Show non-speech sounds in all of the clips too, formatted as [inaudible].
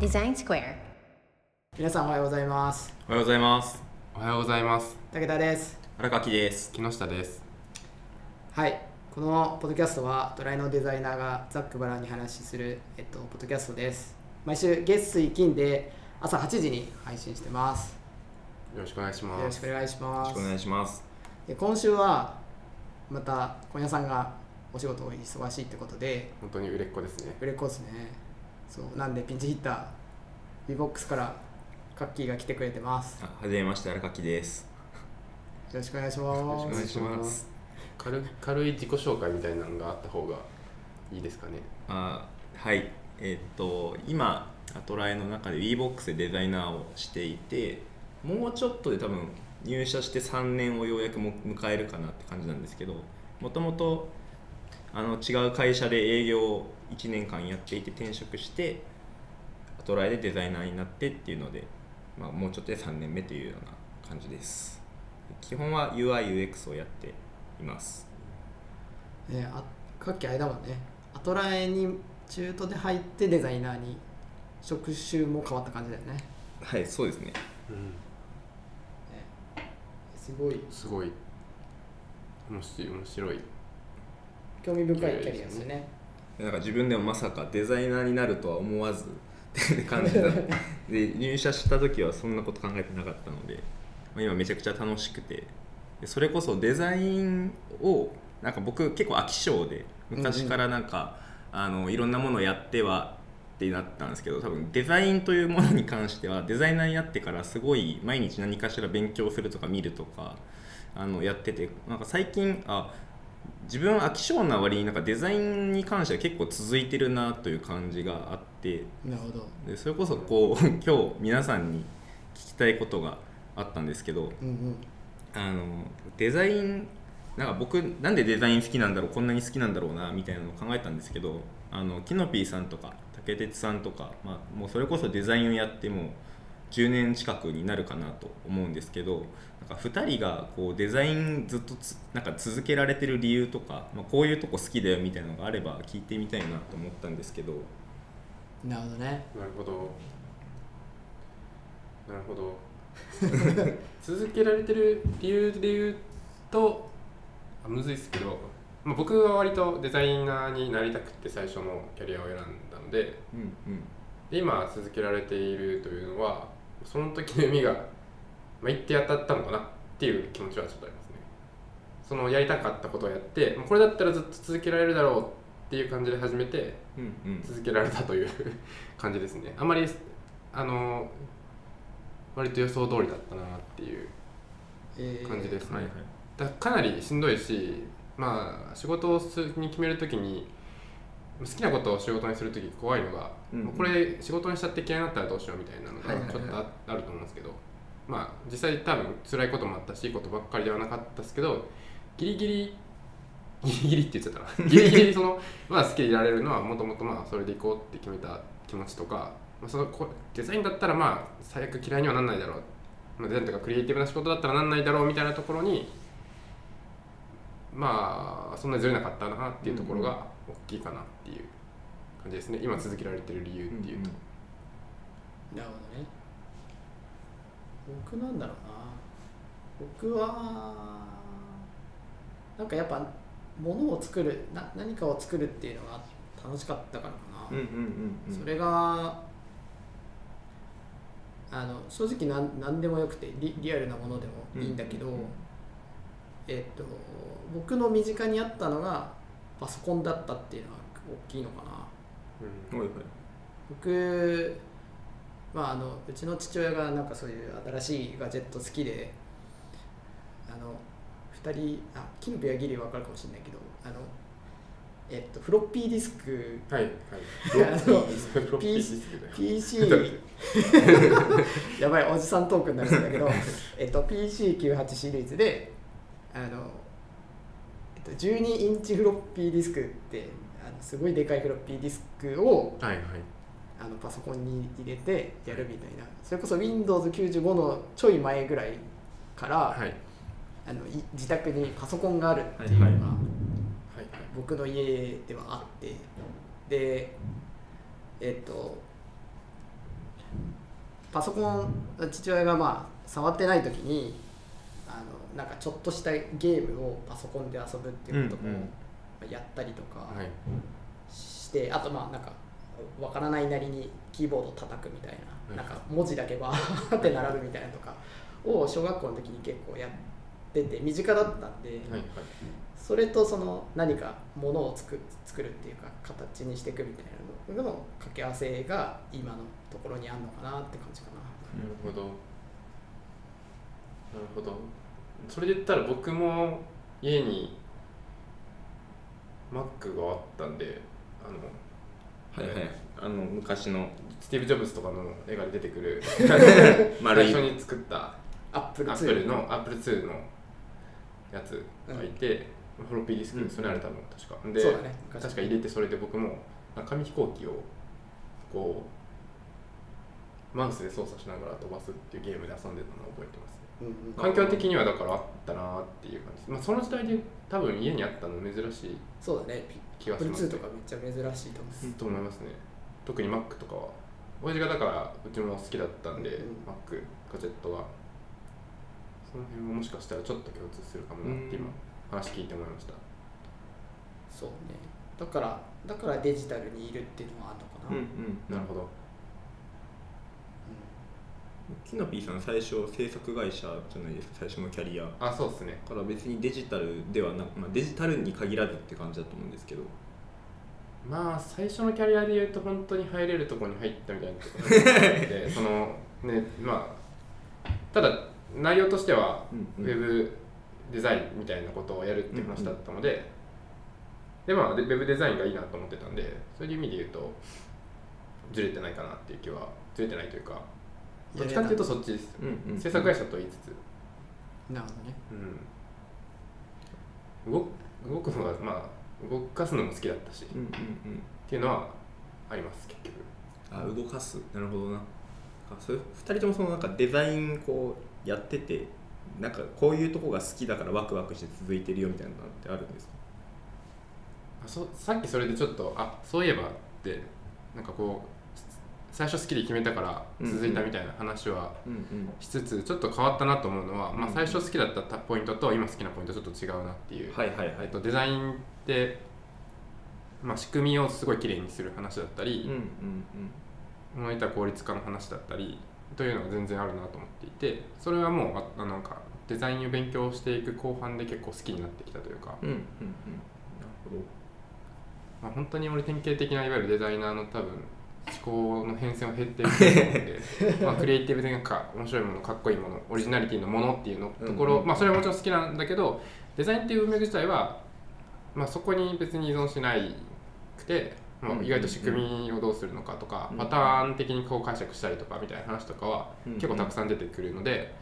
デザインスクエア皆さんおはようございます。おはようございます。おはようございます。武田です。荒垣です。木下です。はい。このポッドキャストはトライのデザイナーがざっくばらんに話しする、えっと、ポッドキャストです。毎週月水金で朝8時に配信してます。よろしくお願いしよます。ろしくお願いしよます。ろしくお願いします。で今週はまた今夜さんがお仕事お忙しいってことで。本当に売れっ子ですね。売れっ子ですね。そう。なんでピンチヒッター。VBOX からカッキーが来てくれてます。あはじめまして荒垣です。よろしくお願いしよろしくおま願いすします。軽軽い自己紹介みたいなのがあった方がいいですかね。あはい。えーっと今アトラエの中で WeBox でデザイナーをしていてもうちょっとで多分入社して3年をようやくも迎えるかなって感じなんですけどもともとあの違う会社で営業を1年間やっていて転職してアトラエでデザイナーになってっていうので、まあ、もうちょっとで3年目というような感じです。基本は UIUX をやっています。ねあカッキーあれだもんねアトラエに中途で入ってデザイナーに職種も変わった感じだよね。はいそうですね。すごい。すごい。面白い。面白い興味深いキャリアですよねなんか自分でもまさかデザイナーになるとは思わずって [laughs] 感じだ。[laughs] で入社した時はそんなこと考えてなかったので、まあ、今めちゃくちゃ楽しくて。でそれこそデザインをなんか僕結構飽き性で昔からなんか、あのいろんなものをやってはってなったんですけど多分デザインというものに関してはデザイナーになってからすごい毎日何かしら勉強するとか見るとかあのやっててなんか最近あ自分は飽き性な割になんかデザインに関しては結構続いてるなという感じがあってなるほど。でそれこそこう [laughs] 今日皆さんに聞きたいことがあったんですけどうんうん。あのデザインなんか僕なんでデザイン好きなんだろうこんなに好きなんだろうなみたいなのを考えたんですけどあのキノピーさんとか竹鉄さんとか、まあ、もうそれこそデザインをやっても10年近くになるかなと思うんですけどなんか2人がこうデザインずっとつなんか続けられてる理由とか、まあ、こういうとこ好きだよみたいなのがあれば聞いてみたいなと思ったんですけど。なるほどね。なるほど。なるほど。[laughs] 続けられてる理由で言うとあむずいですけど、まあ、僕は割とデザイナーになりたくて最初のキャリアを選んだのでうんうん。で今続けられているというのはその時の夢が、まあ、一定当たったのかなっていう気持ちはちょっとありますね。そのやりたかったことをやってこれだったらずっと続けられるだろうっていう感じで始めてうんうん。続けられたという [laughs] 感じですね。あんまりあの割と予想通りだったなっていうえー感じですね、はいはい。だかなりしんどいしまあ仕事をするに決めるときに好きなことを仕事にするとき怖いのが、もうこれ仕事にしちゃって嫌いになったらどうしようみたいなのがちょっとあ,、あると思うんですけどまあ実際多分辛いこともあったしいいことばっかりではなかったですけどギリギリ [laughs] ギリギリって言っちゃったな。[laughs] ギリギリそのまあ好きでいられるのはもともとまあそれでいこうって決めた気持ちとか、まあ、そのこデザインだったらまあ最悪嫌いにはなんないだろう、まあ、デザインとかクリエイティブな仕事だったらなんないだろうみたいなところにまあそんなにずれなかったなっていうところが大きいかなっていう感じですね。今続けられてる理由っていうと、なるほどね。僕なんだろうな。僕はなんかやっぱ物を作るな何かを作るっていうのが楽しかったからかな、うんうんうんうん。それがあの正直なん何でもよくてリリアルなものでもいいんだけど、うん。うんうんえっと僕の身近にあったのがパソコンだったっていうのが大きいのかなうん。はいはい。僕まああのうちの父親がなんかそういう新しいガジェット好きであの2人あキノピはギリ分かるかもしれないけどあのえっとフロッピーディスク。はいはい。[laughs] PC [laughs] やばいおじさんトークになるんだけど [laughs] えっと PC98 シリーズであの、えっと、12インチフロッピーディスクってすごいでかいフロッピーディスクをはいはい。あのパソコンに入れてやるみたいな。それこそ Windows95 のちょい前ぐらいから、はい。あのい自宅にパソコンがあるっていうのがはい。はい僕の家ではあって。でえっとパソコン父親がまあ触ってない時にあのなんかちょっとしたゲームをパソコンで遊ぶっていうこともやったりとかはい。して、あとまあなんかわからないなりにキーボード叩くみたいうんななんか文字だけバーって並ぶみたいなとかを小学校の時に結構やってて身近だったんで、はいそれとその何かものを作作るっていうか形にしていくみたいなのの掛け合わせが今のところにあるのかなって感じかな。なるほど。なるほど。それで言ったら僕も家に Mac があったんであのはいはい。あの昔のスティーブ・ジョブズとかの絵が出てくる [laughs] 丸い。最初に作ったアップルアップルのアップル2のやつがいて、フロッピーディスク、うんそれあれ多分確か。でそうだね。確か入れてそれで僕も紙飛行機をこうマウスで操作しながら飛ばすっていうゲームで遊んでたのを覚えてます環境的にはだからあったなっていう感じ、まあ、その時代で多分家にあったの珍しいそうだね。気がアップル2しますねとかめっちゃ珍しいと思う。と思いますね。特に Mac とかは。親父がだからうちも好きだったんで、うん。Mac ガジェットがその辺ももしかしたらちょっと共通するかもなって今話聞いて思いました。そうね。だからだからデジタルにいるっていうのはあるのかな。うんうん。なるほどキノピーさん最初制作会社じゃないですか。最初のキャリア。あそうですね。だから別にデジタルではなく、まあ、デジタルに限らずって感じだと思うんですけど。まあ最初のキャリアで言うと本当に入れるところに入ったみたいなところがあって [laughs] そのねまあただ内容としてはウうん。ェブデザインみたいなことをやるって話だったので、でまあでウェブデザインがいいなと思ってたんでそういう意味で言うとずれてないかなっていう気はずれてないというかどっちかっていうとそっちです、うんうん制作会社と言いつつ、なるほどね。うん、動動くのがまあ動かすのも好きだったし、っうんうんうん。ていうのはあります結局。あ動かす。なるほどな。あそれ2人ともそのなんかデザインこうやっててなんかこういうとこが好きだからワクワクして続いてるよみたいなのってあるんですか？あそさっきそれでちょっとあそういえばってなんかこう最初好きで決めたから続いたみたいな話はうんうん。しつつちょっと変わったなと思うのは、まあ、うん最初好きだったポイントと今好きなポイントちょっと違うなっていう、はいはいはい。えっと、デザインって、まあ、仕組みをすごい綺麗にする話だったうんりうん、物板効率化の話だったりというのが全然あるなと思っていてそれはもうああなんかデザインを勉強していく後半で結構好きになってきたというか、うんうんうん。なるほど。まあ、本当に俺典型的ないわゆるデザイナーの多分思考の変遷を減っていくと思うんで [laughs] まあクリエイティブでなんか面白いものかっこいいものオリジナリティのものっていうのところ、うん。うんまあそれはもちろん好きなんだけどデザインっていう文脈自体は、まあ、そこに別に依存しないくて、まあ、意外と仕組みをどうするのかとか、うん。パターン的にこう解釈したりとかみたいな話とかはうんうん。結構たくさん出てくるので、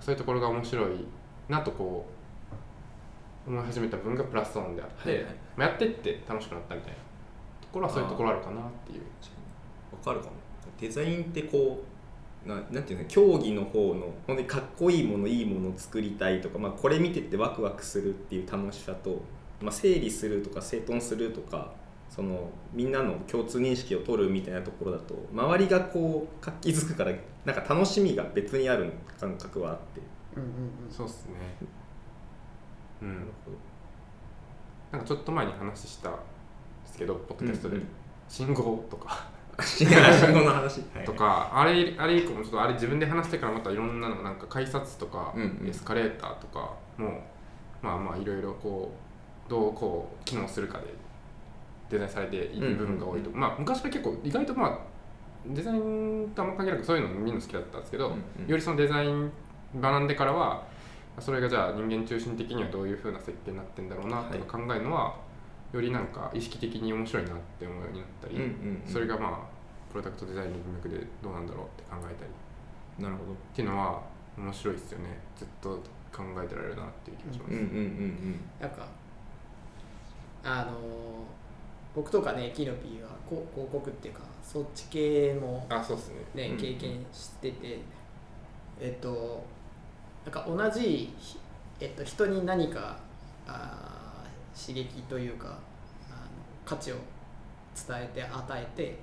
そういうところが面白いなとこう思い始めた分がプラスオンであって、はいはい。まあやってって楽しくなったみたいなところはそういうところあるかなっていう。わかるかも。デザインってこうななんていうの競技の方の本当にかっこいいものいいものを作りたいとか、まあ、これ見ててワクワクするっていう楽しさと、まあ、整理するとか整頓するとかそのみんなの共通認識を取るみたいなところだと周りがこう活気づくからなんか楽しみが別にある感覚はあって。うんうんうん。そうっすね。うん。なんかちょっと前に話したんですけどポッドキャストで、うんうん。信号とか信号の話、はい。とかあれあれ以降もちょっとあれ自分で話してからまたいろんなのなんか改札とか、うんうん。エスカレーターとかもまあまあいろいろこうどうこう機能するかでデザインされている部分が多いと、まあ昔は結構意外とまあデザインとあんま関係なくそういうのみんな好きだったんですけど、うんうんよりそのデザイン学んでからはそれがじゃあ人間中心的にはどういう風な設計になってんだろうなとか考えるのは、よりなんか意識的に面白いなって思うようになったり、うんうんうん。それがまあプロダクトデザインの文脈でどうなんだろうって考えたり。なるほど。っていうのは面白いですよね。ずっと考えてられるなっていう気がします、うんうんうんなんかあのー僕とかねキノピーは広告っていうかそっち系もあそうですね。ね、うん。経験してて、えっとなんか同じ、ひえっと、人に何かあー刺激というかあの価値を伝えて与えて、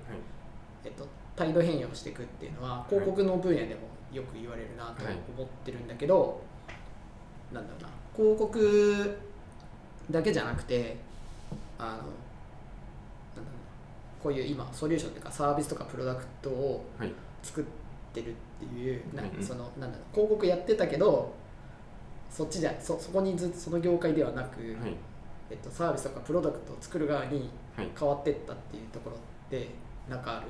えっと、態度変容していくっていうのは広告の分野でもよく言われるなとはい思ってるんだけど、なんだろうな。広告だけじゃなくてあのなんだろうな。こういう今ソリューションというかサービスとかプロダクトをはい。作ってるっていう、そのなんだろう広告やってたけどそっちじゃそそこにずその業界ではなく、はいえっと、サービスとかプロダクトを作る側にはい。変わってったっていうところってなんかある？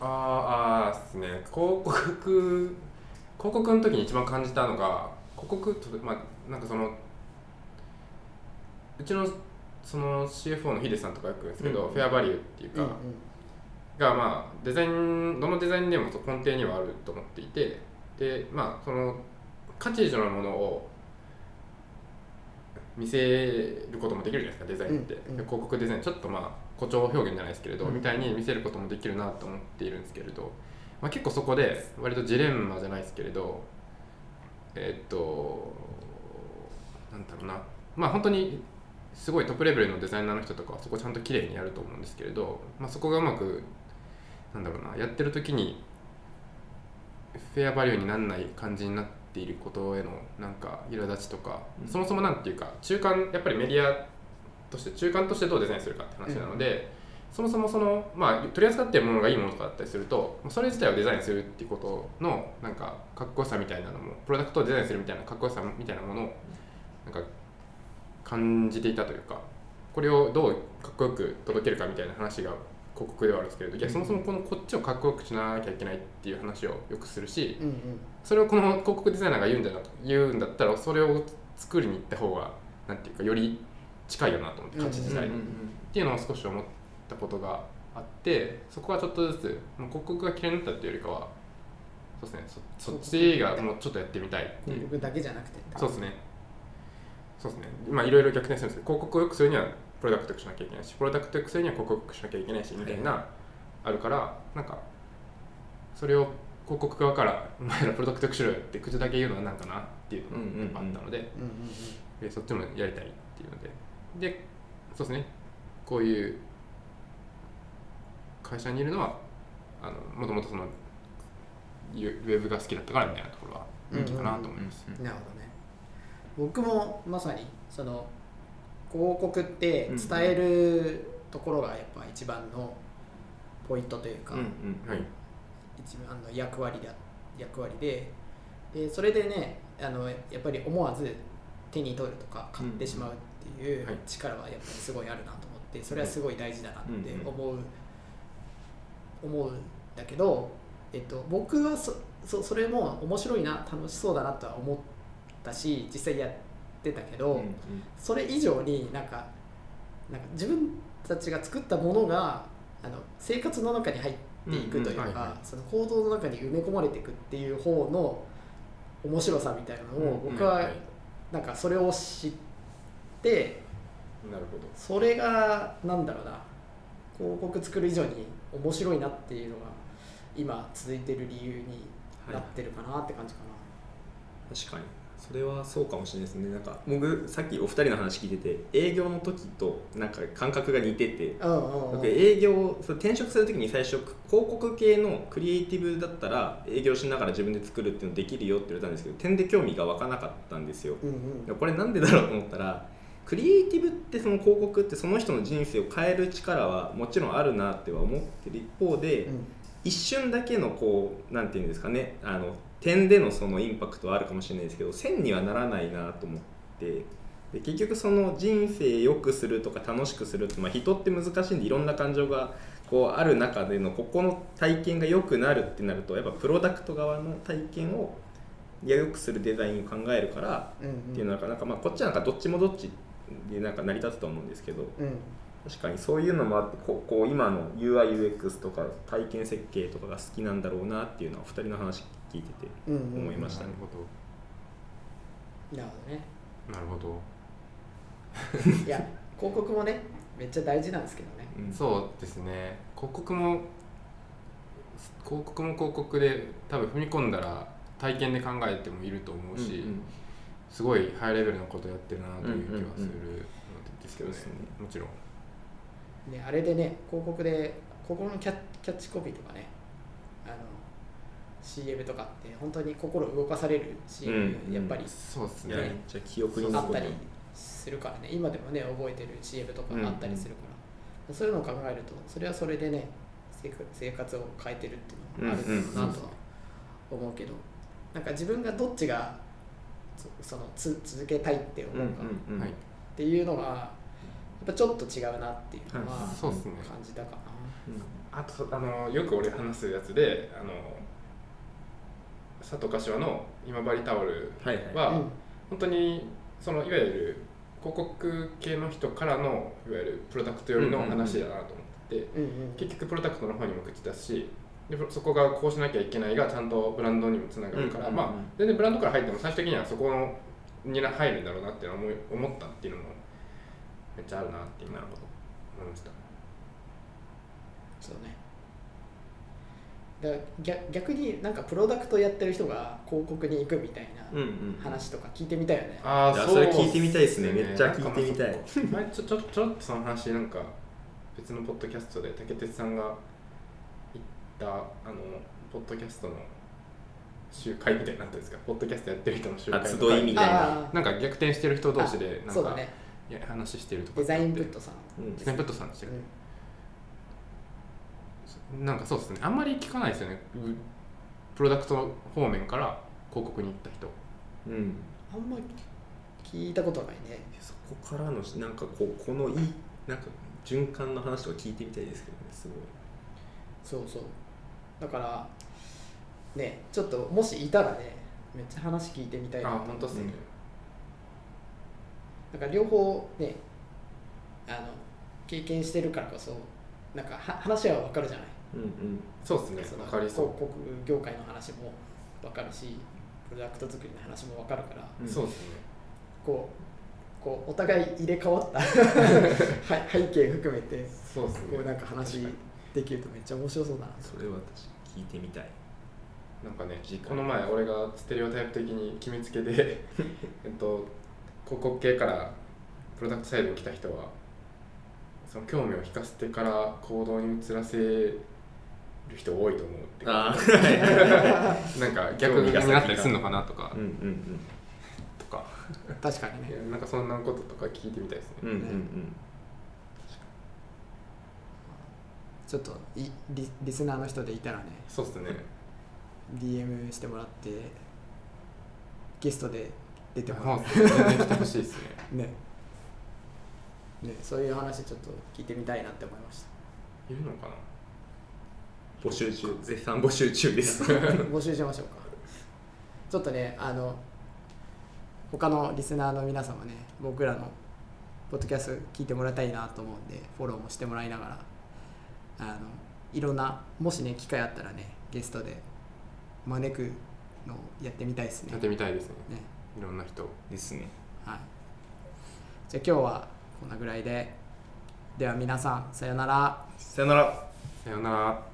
あーあーですね。広告広告の時に一番感じたのが広告とまあなんかそのうちのその CFO のヒデさんとかよく言うんですけど、うん。フェアバリューっていうか、がまあデザインどのデザインでも根底にはあると思っていてでまあその価値以上のものを見せることもできるじゃないですかデザインって、うんうん。で広告デザインちょっとまあ誇張表現じゃないですけれど、うん。みたいに見せることもできるなと思っているんですけれど、まあ、結構そこで割とジレンマじゃないですけれどえーっとなんだろうな。まあ本当にすごいトップレベルのデザイナーの人とかはそこちゃんと綺麗にやると思うんですけれど、まあ、そこがうまくなんだろうなやってる時にフェアバリューにならない感じになっていることへのなんか苛立ちとか、うん。そもそもなんていうか中間やっぱりメディアとして中間としてどうデザインするかって話なので、そもそもそのまあ取り扱っているものがいいものとかだったりするとそれ自体をデザインするっていうことのなんかかっこよさみたいなのもプロダクトをデザインするみたいなかっこよさみたいなものをなんか感じていたというかこれをどうかっこよく届けるかみたいな話が広告ではあるんですけれどいやそもそもこのこっちをかっこよくしなきゃいけないっていう話をよくするしうんうん。それをこの広告デザイナーが言うんじゃな言うんだったらそれを作りに行った方がなんていうかより近いよなと思って価値自体に、っていうのを少し思ったことがあってそこはちょっとずつもう広告が嫌いになったっていうよりかはそうですねそそっちがもうちょっとやってみたいっていう。広告だけじゃなくてそうですね。そうですね。まあいろいろ逆転するんですけど、広告を良くするにはプロダクトしなきゃいけないし、プロダクト良くするには広告しなきゃいけないし、みたいな、あるから、なんか、それを広告側から、お前らプロダクト良くしろよって口だけ言うのはなんかなっていうのがあったので、でそっちもやりたいっていうので、で、そうですね。こういう会社にいるのは、あのもともとその、ウェブが好きだったからみたいなところは人気かなと思います。うん。なるほどね。僕もまさにその広告って伝えるところがやっぱ一番のポイントというか、うんうんはい。一番の役割だ役割ででそれでねあのやっぱり思わず手に取るとか買ってしまうっていうはい。力はやっぱりすごいあるなと思ってそれはすごい大事だなって思う、思うんだけど、えっと、僕はそそそれも面白いな楽しそうだなとは思ったし実際やってたけど、うんそれ以上になんかなんか自分たちが作ったものがあの生活の中に入っていくといううんうん。はいはかその行動の中に埋め込まれていくっていう方の面白さみたいなのをうんうん。僕ははい。なんかそれを知ってなるほど。それがなんだろうな。広告作る以上に面白いなっていうのが今続いてる理由になってるかなって感じか確かにそれはそうかもしれないですね。なんか僕さっきお二人の話聞いてて営業の時となんか感覚が似てて営業その転職する時に最初広告系のクリエイティブだったら営業しながら自分で作るっていうのできるよって言われたんですけど点で興味が湧かなかったんですよ。うんうん。これなんでだろうと思ったらクリエイティブってその広告ってその人の人生を変える力はもちろんあるなっては思ってる一方で、うん。一瞬だけのこうなんていうんですかねあの点でのそのインパクトはあるかもしれないですけど線にはならないなと思ってで結局その人生良くするとか楽しくするって、まあ、人って難しいんでいろんな感情がこうある中でのここの体験が良くなるってなるとやっぱプロダクト側の体験をいや良くするデザインを考えるからっていうのはなんかまあこっちはなんかどっちもどっちでなんか成り立つと思うんですけどうん。確かにそういうのもあってこうこう今の UIUX とか体験設計とかが好きなんだろうなっていうのはお二人の話聞いててうんうん思いましたねなるほなるほどね。ど。なるほど。[laughs] いや広告もねめっちゃ大事なんですけどね。うん。そうですね。広告も広告も広告で多分踏み込んだら体験で考えてもいると思うし、うんうん。すごいハイレベルなことやってるなという気はするのですけどね,、そうですねもちろん。ね、あれでね広告で心のキャッキャッチコピーとかね CM とかって本当に心動かされる CM、うん。やっぱり。そうですいやめっねちゃ記憶にあったりするからね。今でもね覚えてる CM とかあったりするから、そういうのを考えるとそれはそれでね生活生活を変えてるっていうのがあるんだろうなとは思うけど、なんか自分がどっちがそそのつ続けたいって思うかうんうんうん。はい。っていうのがやっぱちょっと違うなっていうのははい。そうですね。感じたかな。あとあのよく俺話すやつであの佐藤柏の今治タオルはいはい。は、うん。本当にそのいわゆる広告系の人からのいわゆるプロダクト寄りの話だなと思ってて、うんうん。結局プロダクトの方にも口出すしでそこがこうしなきゃいけないがちゃんとブランドにもつながるから、うんまあ全然ブランドから入っても最終的にはそこのに入るんだろうなって思い思ったっていうのもめっちゃあるなって今思いました。そうね逆逆になんかプロダクトやってる人が広告に行くみたいうんなうん。話とか聞いてみたいよね、あいやそれ聞いてみたいですね。めっちゃ聞いてみたい。前ちょちょちょっとその話なんか別のポッドキャストで竹鉄さんが言ったあのポッドキャストの集会みたいになったんですか？ポッドキャストやってる人の集会集いみたいな。あなんか逆転してる人同士であなんかそうだね。いや話してるとかデザインプットさん、うん。デザインプットさんでしたうよん。ねなんかそうですね。あんまり聞かないですよね。うプロダクト方面から広告に行った人。うん。あんまり聞いたことないね。そこからのなんかこうこのいいなんか循環の話とか聞いてみたいですけどねすごい。そうそう。だからねちょっともしいたらねめっちゃ話聞いてみたいな。あ本当ですね、なんか両方ねあの経験してるからこそなんかは話は分かるじゃないうんうん。そうですね。かりそう。広告業界の話も分かるしプロダクト作りの話も分かるからうん。そうですね。こうこうお互い入れ替わった [laughs] はい背景含めてそうですね。こうなんか話できるとめっちゃ面白そうだな。それは私聞いてみたい。なんかねこの前俺がステレオタイプ的に決めつけで [laughs] えっと広告系からプロダクトサイドに来た人はその興味を引かせてから行動に移らせる人多いと思うってあ [laughs] なんか [laughs] 逆になったりするのかなとか。うんうんとか。確かにね。[laughs] なんかそんなこととか聞いてみたいですね、うんうんうん。うんちょっといリリスナーの人でいたらね。そうですね。DM してもらってゲストで出てもらっ全然来てほしいですね。てね。ねそういう話ちょっと聞いてみたいなって思いました。いるのかな？募集中絶賛募集中です。募集しましょうか。ちょっとねあの他のリスナーの皆様ね僕らのポッドキャスト聞いてもらいたいなと思うんでフォローもしてもらいながらあのいろんなもしね機会あったらねゲストで招くのをやってみたいですね。やってみたいですね。ね。いろんな人ですね。はい。じゃあ今日はこんなぐらいで。では皆さんさようなら。さよなら。さようなら